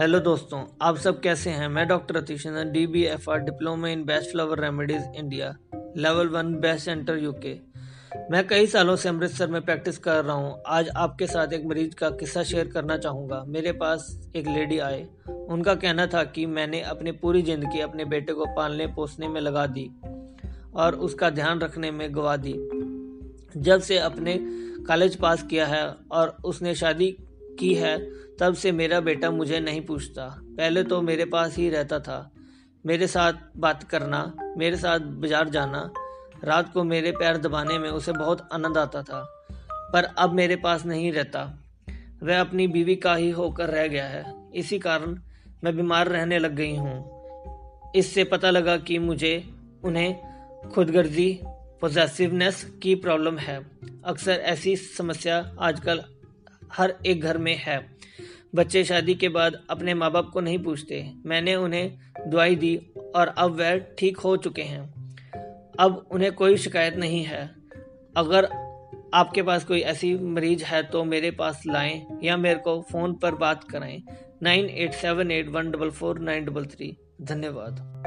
Hello दोस्तों, आप सब कैसे हैं? मैं doctor अतिशन D B F R diploma in Bach flower remedies India level one Bach centre UK मैं कई सालों से अमृतसर में प्रैक्टिस कर रहा हूँ। आज आपके साथ एक मरीज़ का किस्सा शेयर करना चाहूँगा। मेरे पास एक लेडी आए। उनका कहना था कि मैंने अपनी पूरी ज़िंदगी अपने बेटे को पालने, पोसने में लगा दी और उसका ध्यान रखने में गवा दी। जब से अपने कॉलेज पास किया है और उसने शादी की है, तब से मेरा बेटा मुझे नहीं पूछता। पहले तो मेरे पास ही रहता था। मेरे साथ बात करना, मेरे साथ बाज़ार जाना, रात को मेरे पैर दबाने में उसे बहुत आनंद आता था, पर अब मेरे पास नहीं रहता। वह अपनी बीवी का ही होकर रह गया है। इसी कारण मैं बीमार रहने लग गई हूँ। इससे पता लगा कि मुझे उन्हें खुदगर्जी पोजेसिवनेस की प्रॉब्लम है। अक्सर ऐसी समस्या आजकल हर एक घर में है। बच्चे शादी के बाद अपने माँ बाप को नहीं पूछते। मैंने उन्हें दवाई दी और अब वह ठीक हो चुके हैं। अब उन्हें कोई शिकायत नहीं है। अगर आपके पास कोई ऐसी मरीज़ है तो मेरे पास लाएँ या मेरे को फ़ोन पर बात कराएँ nine eight seven eight one double four nine double three. धन्यवाद।